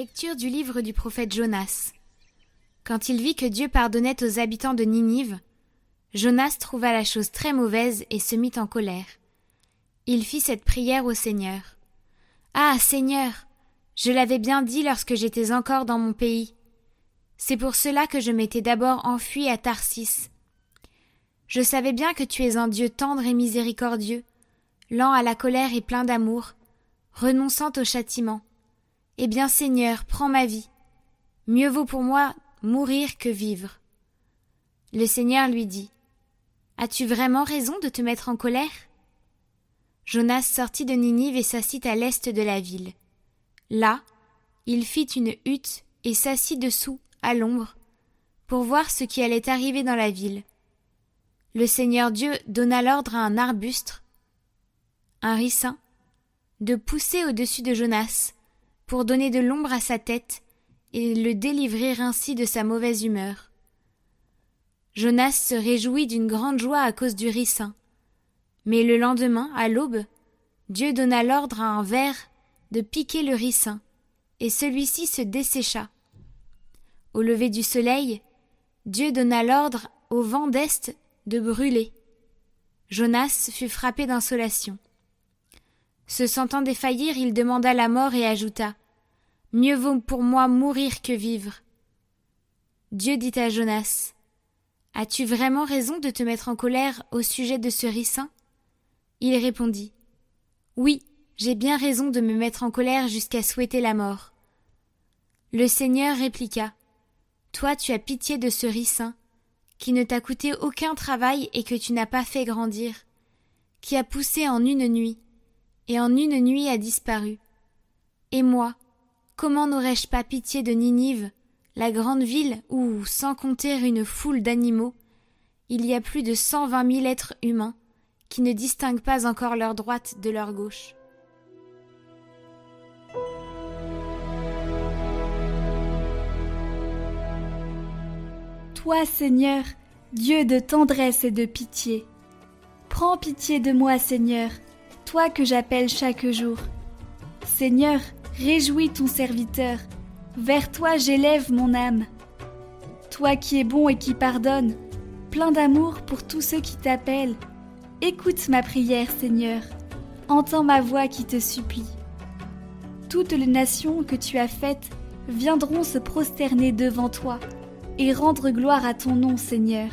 Lecture du livre du prophète Jonas. Quand il vit que Dieu pardonnait aux habitants de Ninive, Jonas trouva la chose très mauvaise et se mit en colère. Il fit cette prière au Seigneur. Ah. Seigneur. Je l'avais bien dit lorsque j'étais encore dans mon pays. C'est pour cela que je m'étais d'abord enfui à Tarsis. Je savais bien que tu es un Dieu tendre et miséricordieux, lent à la colère et plein d'amour, renonçant au châtiment. Eh bien, Seigneur, prends ma vie. Mieux vaut pour moi mourir que vivre. Le Seigneur lui dit. As-tu vraiment raison de te mettre en colère? Jonas sortit de Ninive et s'assit à l'est de la ville. Là, il fit une hutte et s'assit dessous, à l'ombre, pour voir ce qui allait arriver dans la ville. Le Seigneur Dieu donna l'ordre à un arbuste, un ricin, de pousser au-dessus de Jonas, pour donner de l'ombre à sa tête et le délivrer ainsi de sa mauvaise humeur. Jonas se réjouit d'une grande joie à cause du ricin. Mais le lendemain, à l'aube, Dieu donna l'ordre à un ver de piquer le ricin, et celui-ci se dessécha. Au lever du soleil, Dieu donna l'ordre au vent d'est de brûler. Jonas fut frappé d'insolation. Se sentant défaillir, il demanda la mort et ajouta Mieux vaut pour moi mourir que vivre. Dieu dit à Jonas As-tu vraiment raison de te mettre en colère au sujet de ce ricin Il répondit Oui, j'ai bien raison de me mettre en colère jusqu'à souhaiter la mort. Le Seigneur répliqua Toi, tu as pitié de ce ricin, qui ne t'a coûté aucun travail et que tu n'as pas fait grandir, qui a poussé en une nuit, et en une nuit a disparu. Et moi, Comment n'aurais-je pas pitié de Ninive, la grande ville où, sans compter une foule d'animaux, il y a plus de cent vingt mille êtres humains qui ne distinguent pas encore leur droite de leur gauche. Toi, Seigneur, Dieu de tendresse et de pitié, prends pitié de moi, Seigneur, toi que j'appelle chaque jour. Seigneur, Réjouis ton serviteur, vers toi j'élève mon âme. Toi qui es bon et qui pardonne, plein d'amour pour tous ceux qui t'appellent, écoute ma prière, Seigneur, entends ma voix qui te supplie. Toutes les nations que tu as faites viendront se prosterner devant toi et rendre gloire à ton nom, Seigneur.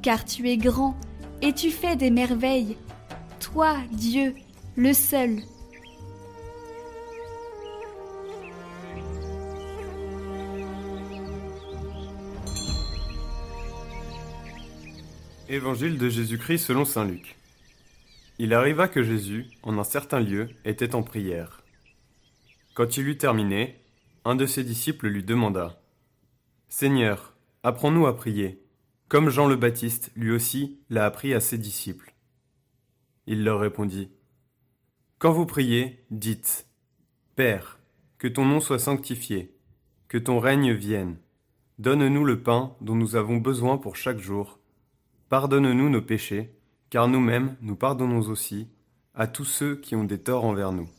Car tu es grand et tu fais des merveilles, toi, Dieu, le seul, Évangile de Jésus-Christ selon Saint Luc. Il arriva que Jésus, en un certain lieu, était en prière. Quand il eut terminé, un de ses disciples lui demanda Seigneur, apprends-nous à prier, comme Jean le Baptiste lui aussi l'a appris à ses disciples. Il leur répondit Quand vous priez, dites Père, que ton nom soit sanctifié, que ton règne vienne. Donne-nous le pain dont nous avons besoin pour chaque jour Pardonne-nous nos péchés, car nous-mêmes nous pardonnons aussi à tous ceux qui ont des torts envers nous.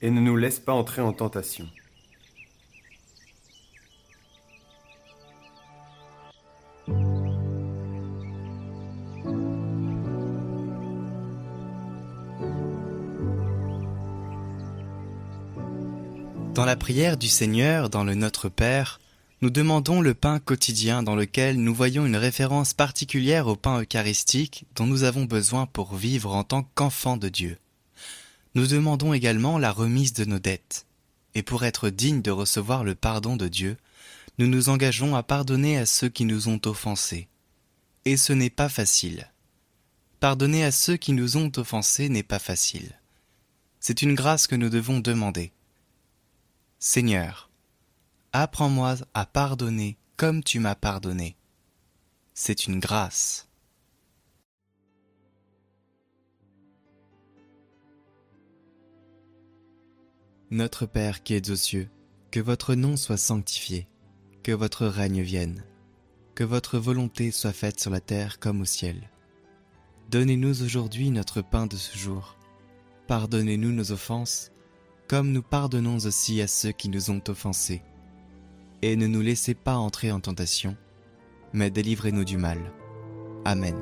Et ne nous laisse pas entrer en tentation. Dans la prière du Seigneur, dans le Notre Père, nous demandons le pain quotidien dans lequel nous voyons une référence particulière au pain eucharistique dont nous avons besoin pour vivre en tant qu'enfants de Dieu. Nous demandons également la remise de nos dettes. Et pour être dignes de recevoir le pardon de Dieu, nous nous engageons à pardonner à ceux qui nous ont offensés. Et ce n'est pas facile. Pardonner à ceux qui nous ont offensés n'est pas facile. C'est une grâce que nous devons demander. Seigneur, apprends-moi à pardonner comme tu m'as pardonné. C'est une grâce. Notre Père qui es aux cieux, que votre nom soit sanctifié, que votre règne vienne, que votre volonté soit faite sur la terre comme au ciel. Donnez-nous aujourd'hui notre pain de ce jour. Pardonnez-nous nos offenses, comme nous pardonnons aussi à ceux qui nous ont offensés. Et ne nous laissez pas entrer en tentation, mais délivrez-nous du mal. Amen.